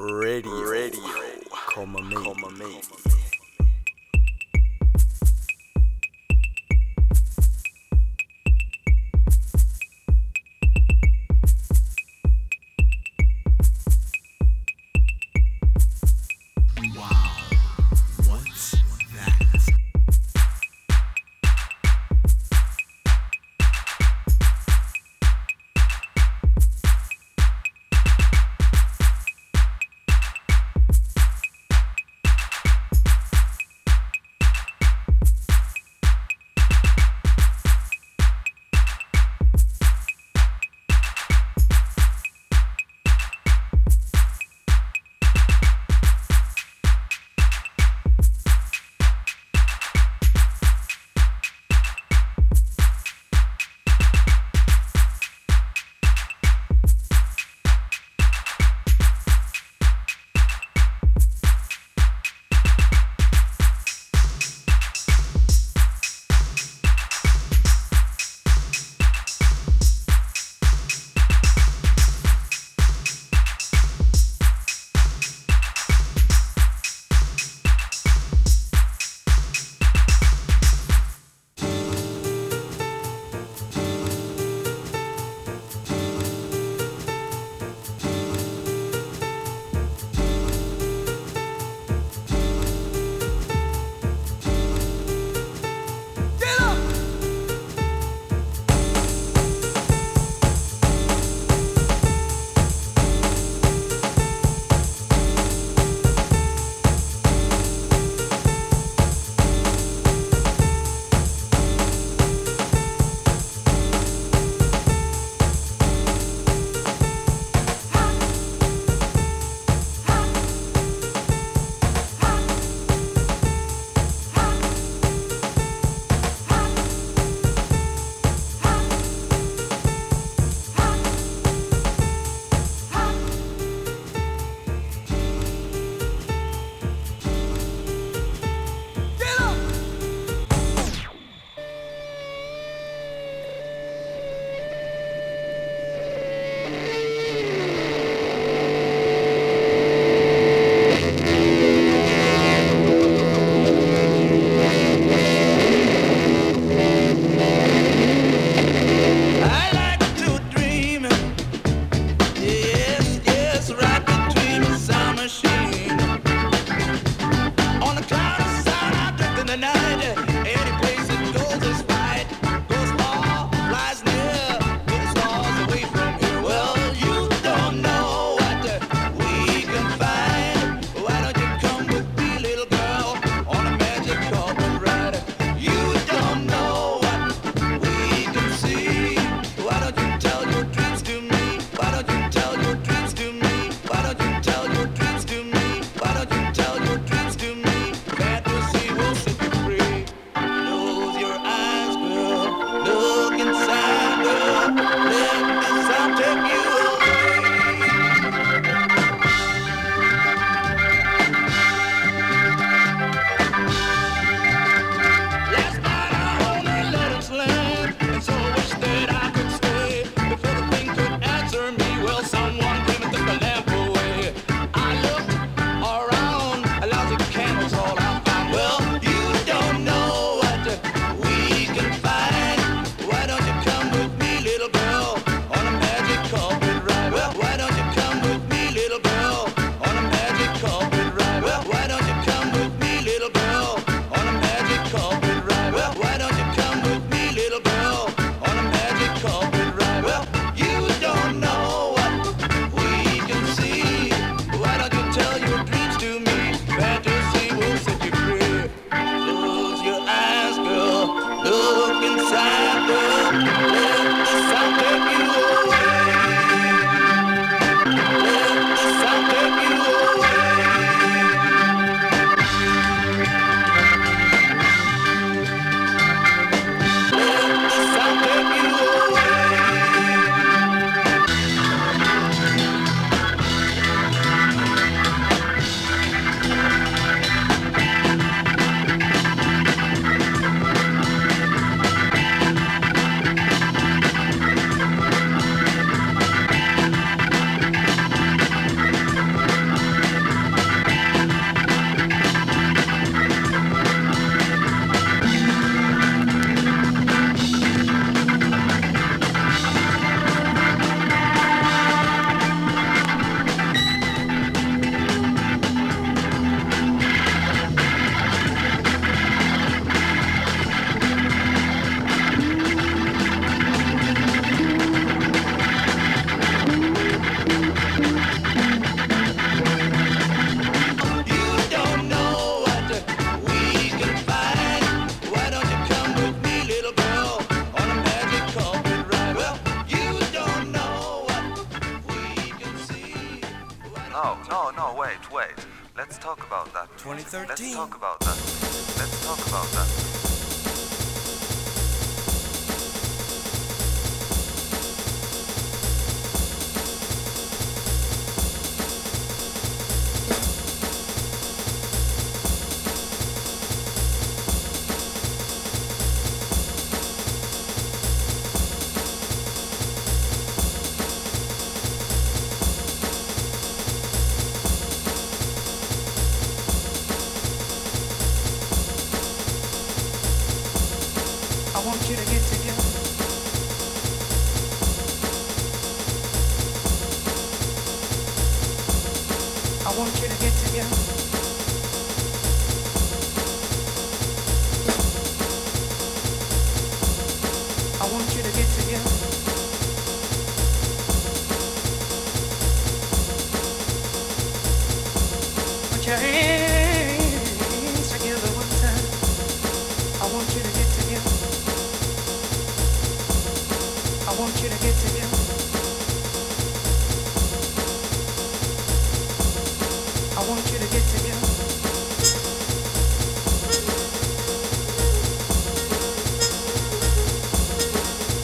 Radio. Radio. Cómeme. Komma mig.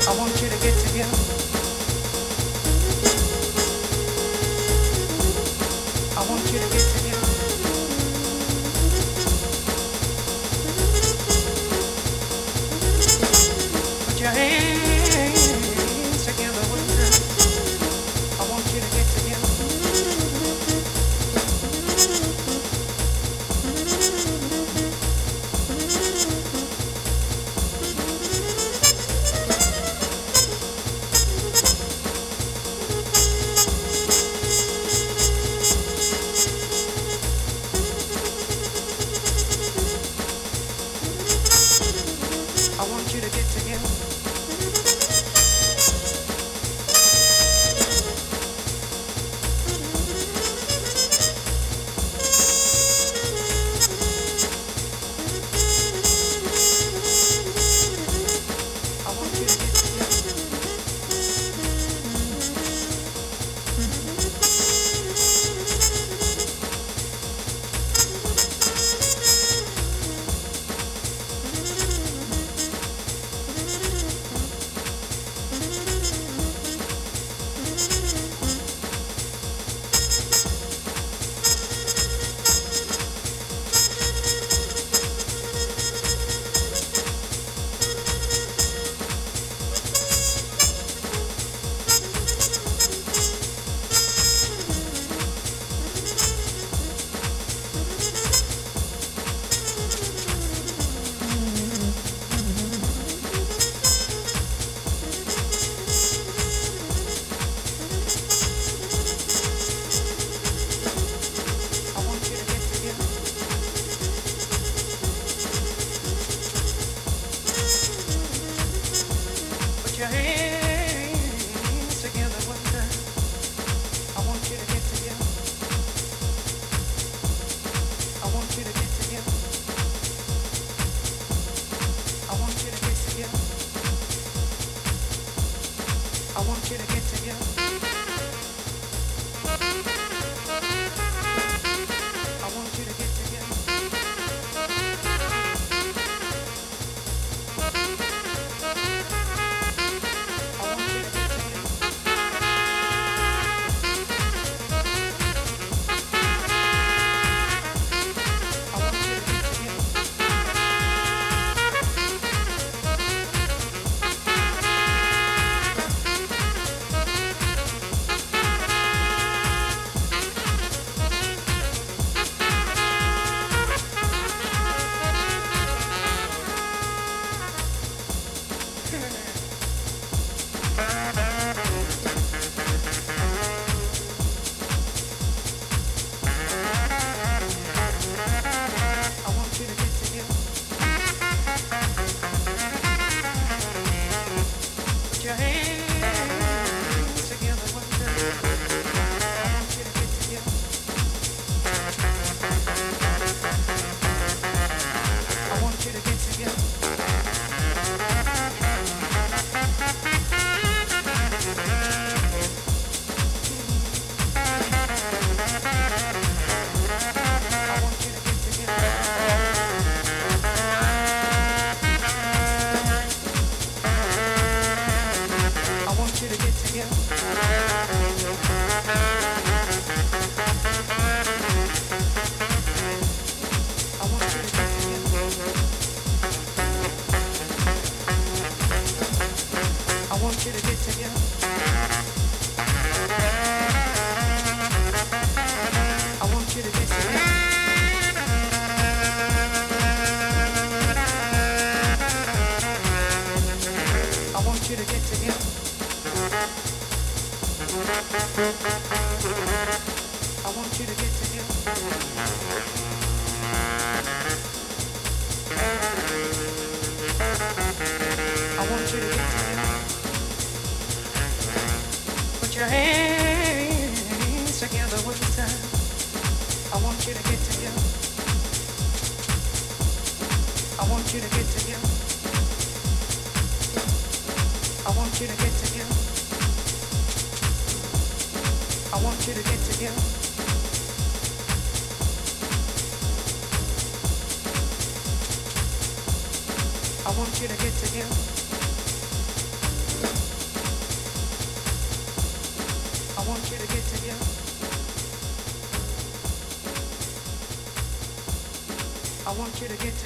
I want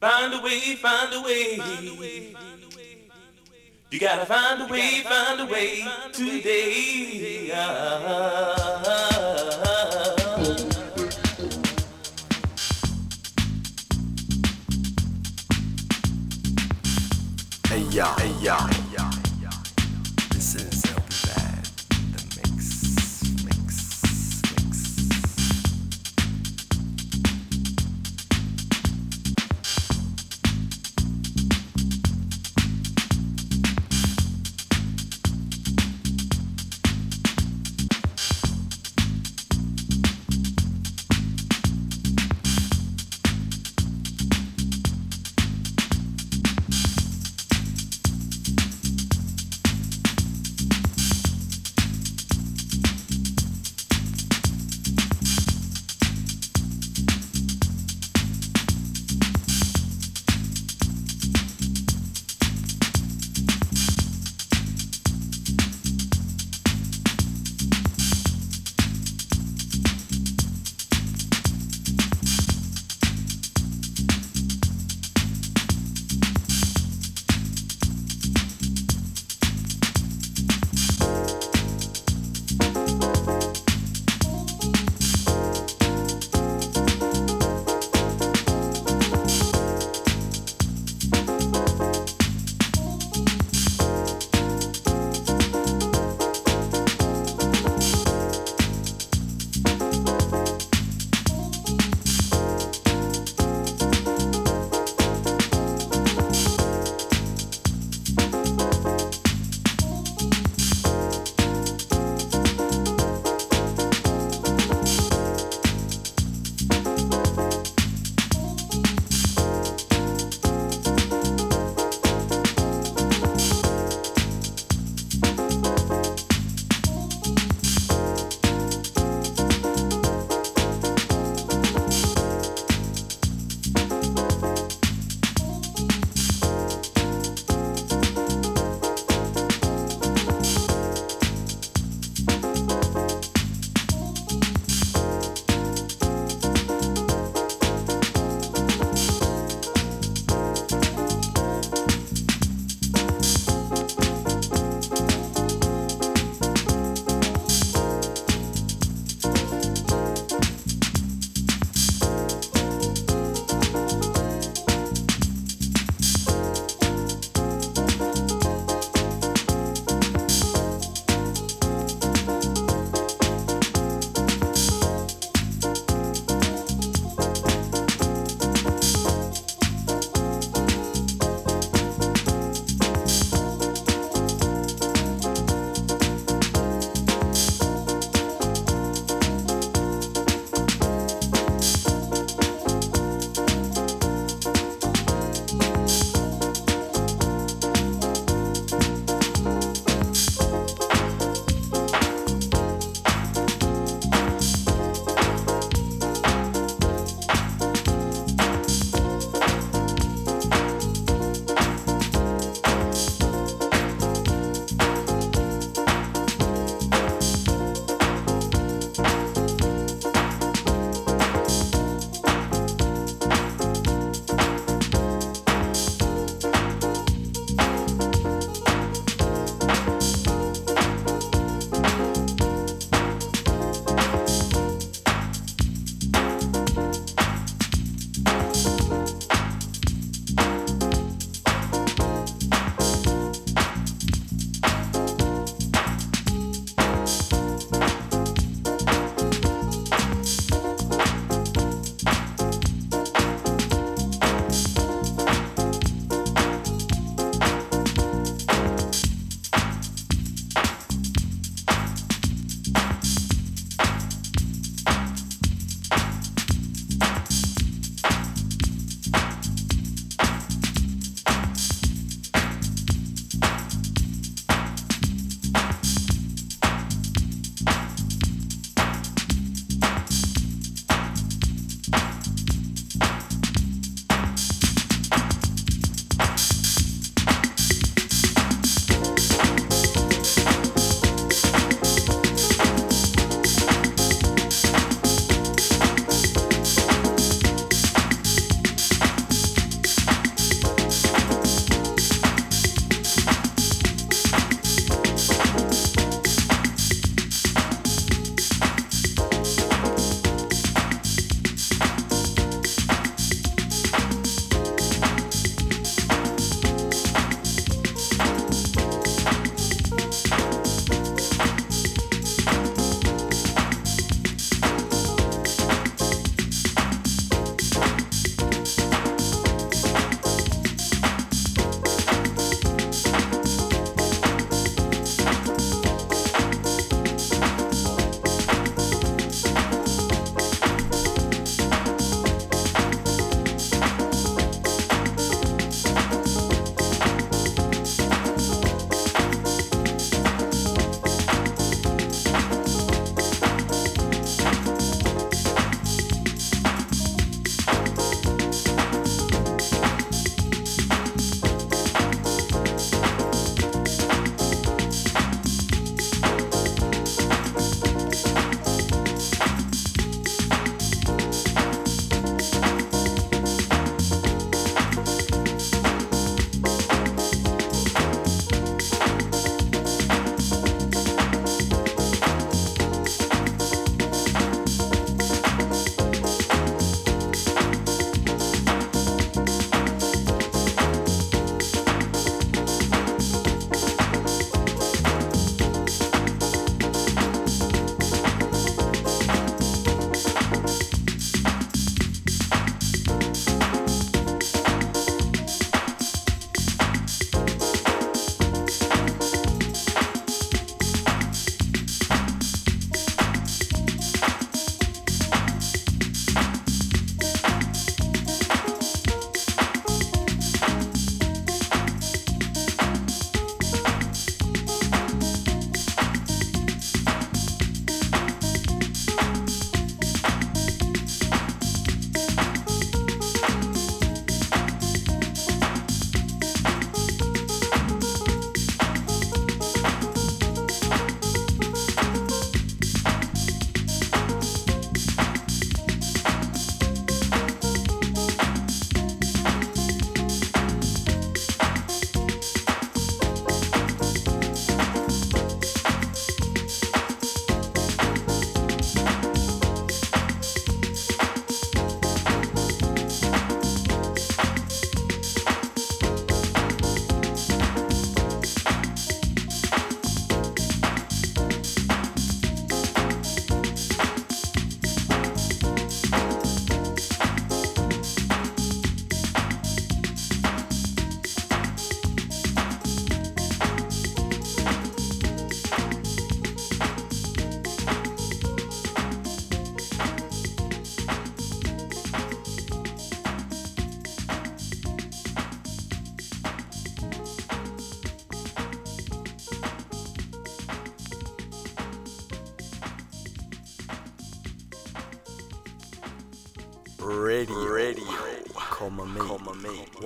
Find a way, find a way. You gotta find a way, find a way today. Ah.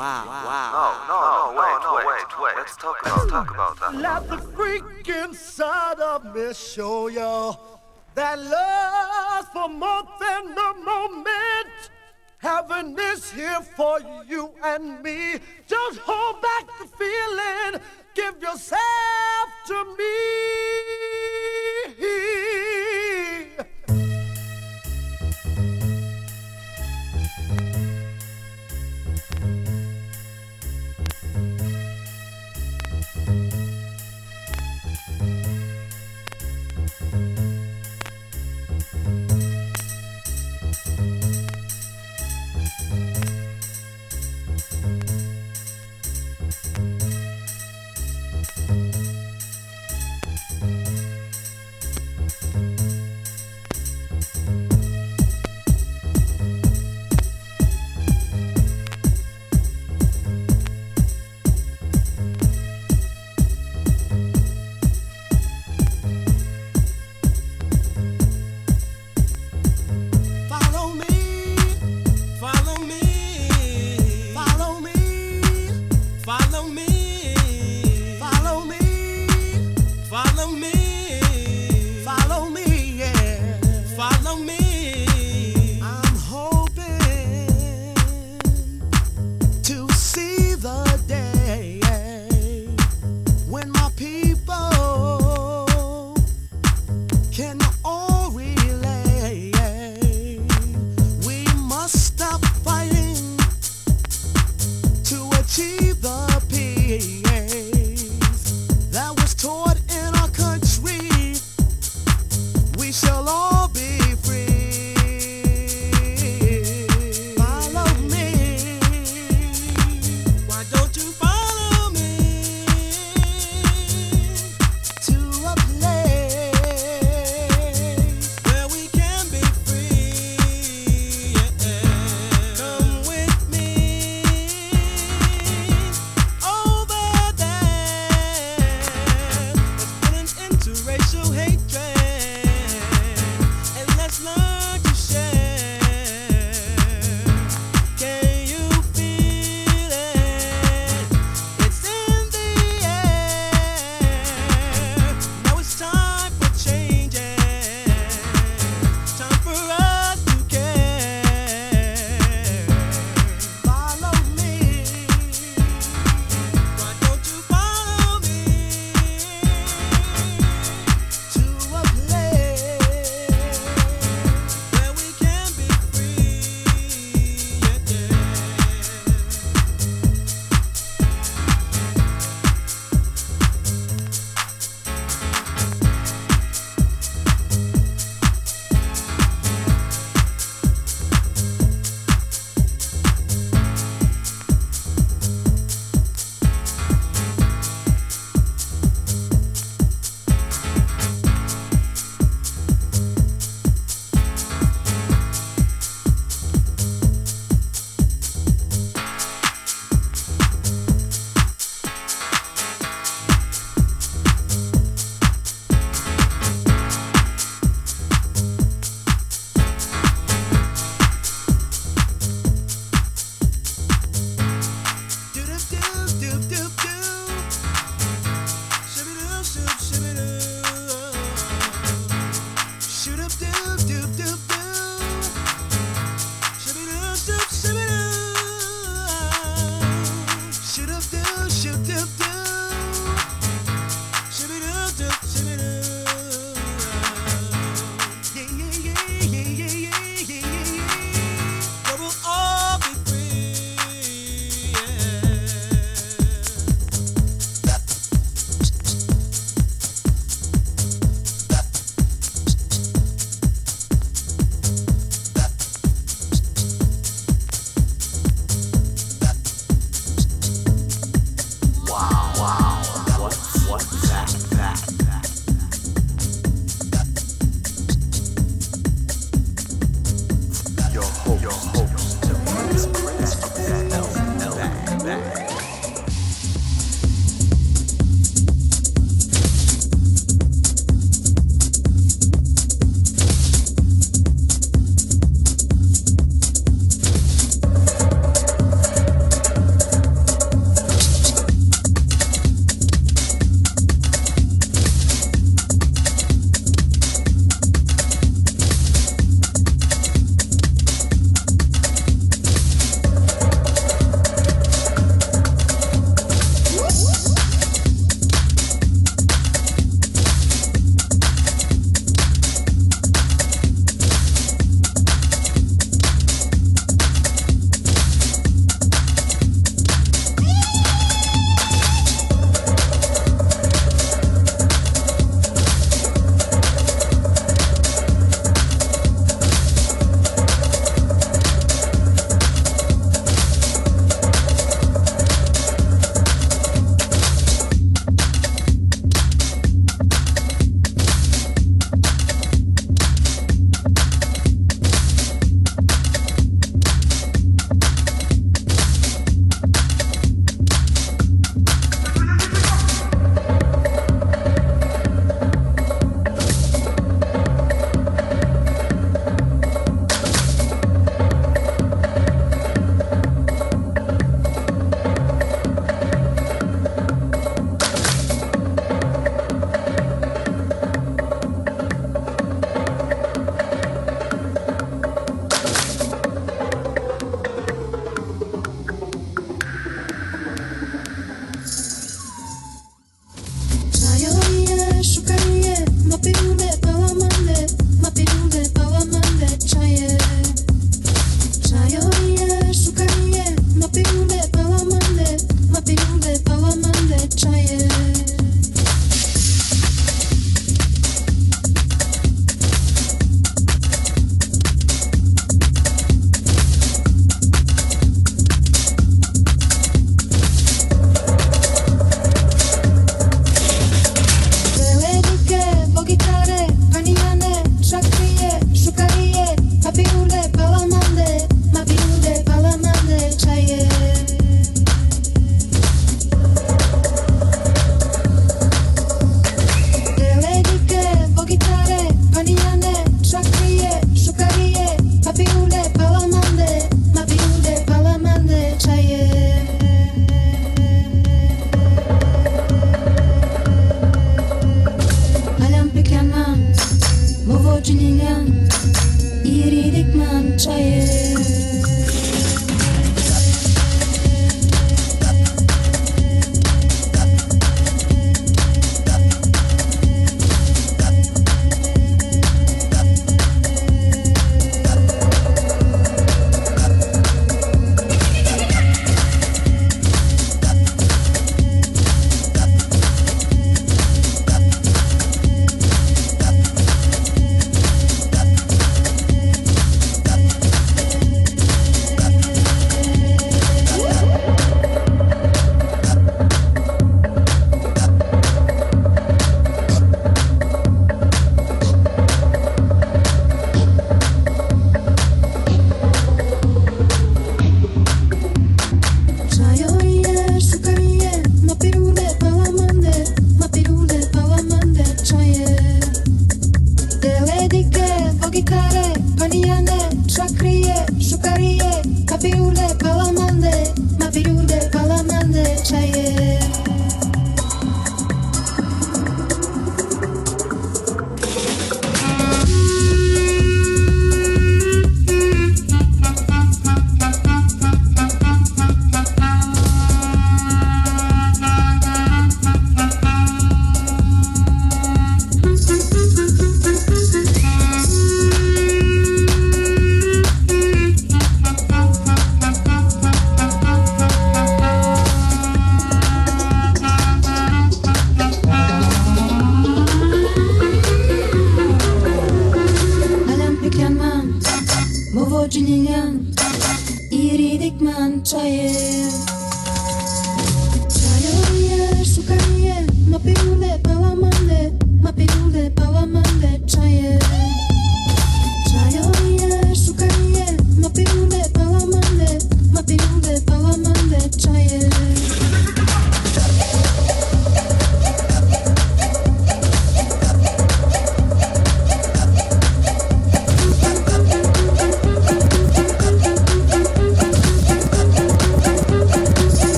Wow. Wow. Oh, no, no, wait, wait, wait, wait. Let's talk about, talk about that. Let the freak inside of me show you that love for more than a moment. Heaven is here for you and me. Just hold back the feeling. Give yourself to me.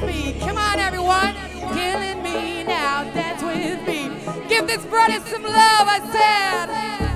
with me. Come on, everyone. Killing me now. Dance with me. Give this brother some love, I said.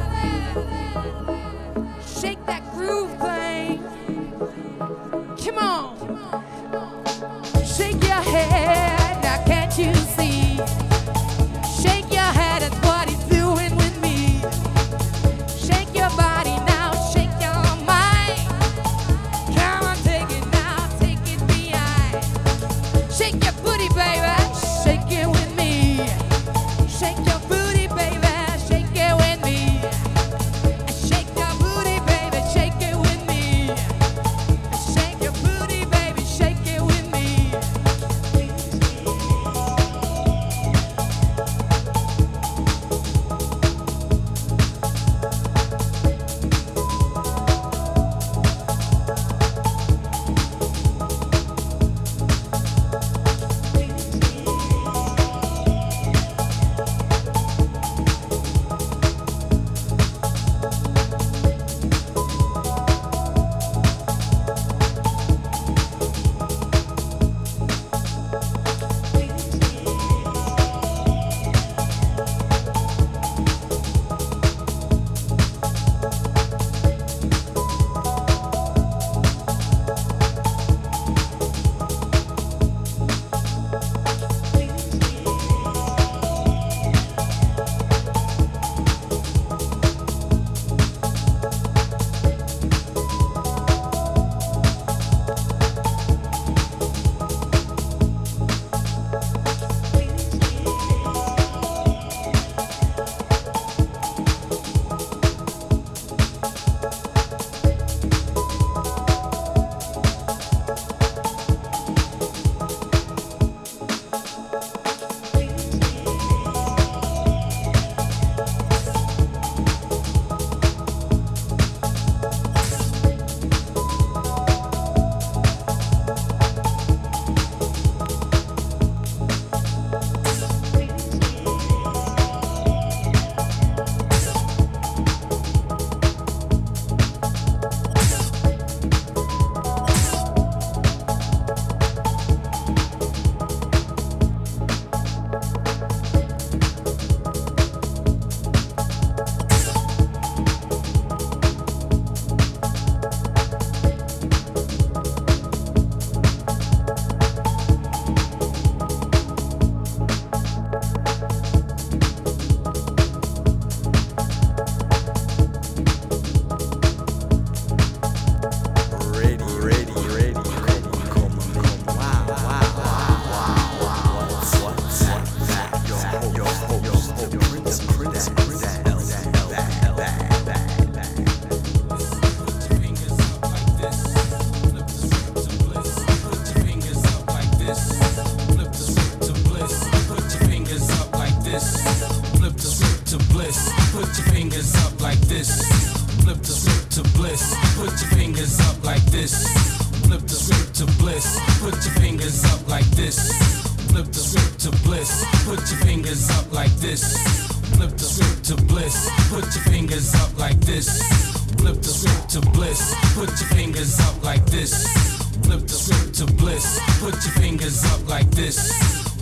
Bliss. Put your fingers up like this.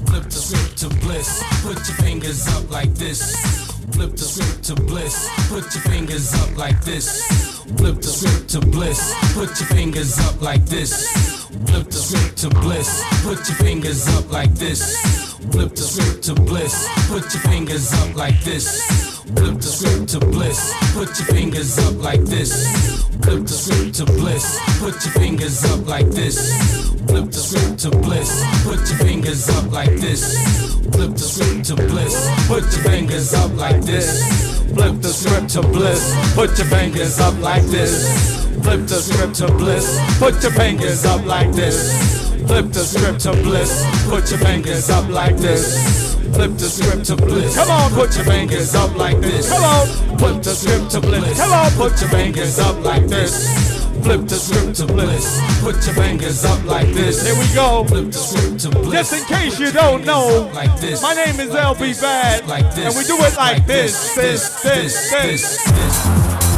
Flip the script to bliss. Put your fingers up like this. Flip the script to bliss. Put your fingers up like this. Flip the script to bliss. Put your fingers up like this. Flip the script to bliss. Put your fingers up like this. Flip the script to bliss. Put your fingers up like this. Flip the script to bliss. Put your fingers up like this. Flip the script to bliss. Put your fingers up like this. Flip the script to bliss. Put your fingers up like this. Flip the script to bliss. Put your fingers up like this. Flip the script to bliss. Put your fingers up like this. Flip the script to bliss. Put your fingers up like this. Flip the script to bliss. Put your fingers up like this. Flip the script to bliss. Come on, put your fingers up like this. Come on, flip the script to bliss. Come on, put your fingers up like this. Flip the script to bliss. Put your fingers up like this. Here we go. Flip the script to bliss. Just in case you don't know, like this. my name is eLBee BaD, and we do it like this, this, this, this. bass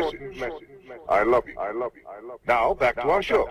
message. I love you. I love you. Now back to our show.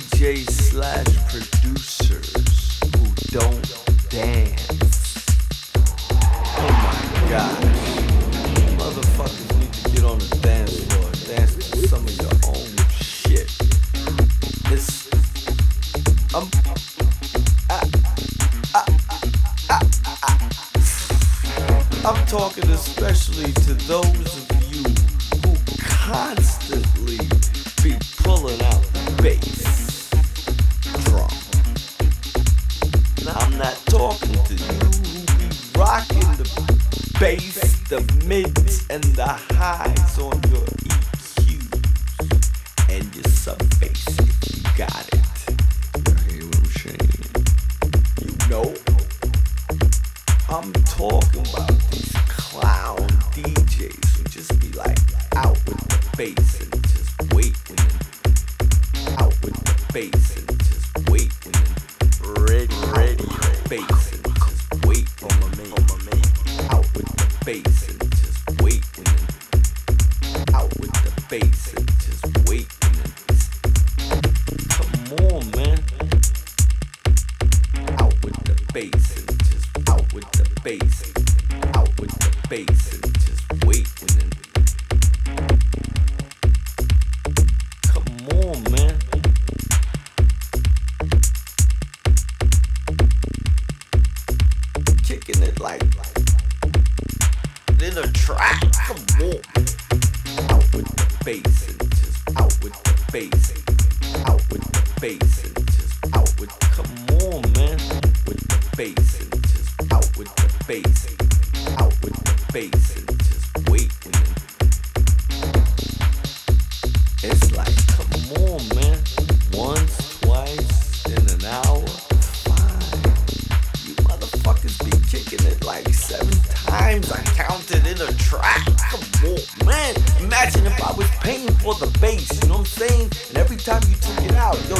DJs slash producers who don't dance. Oh my god. The and just waiting. It's like, come on, man. Once, twice, in an hour, fine. You motherfuckers be kicking it like seven times. I counted in a track. Come on, man. Imagine if I was paying for the bass, you know what I'm saying? And every time you took it out, yo,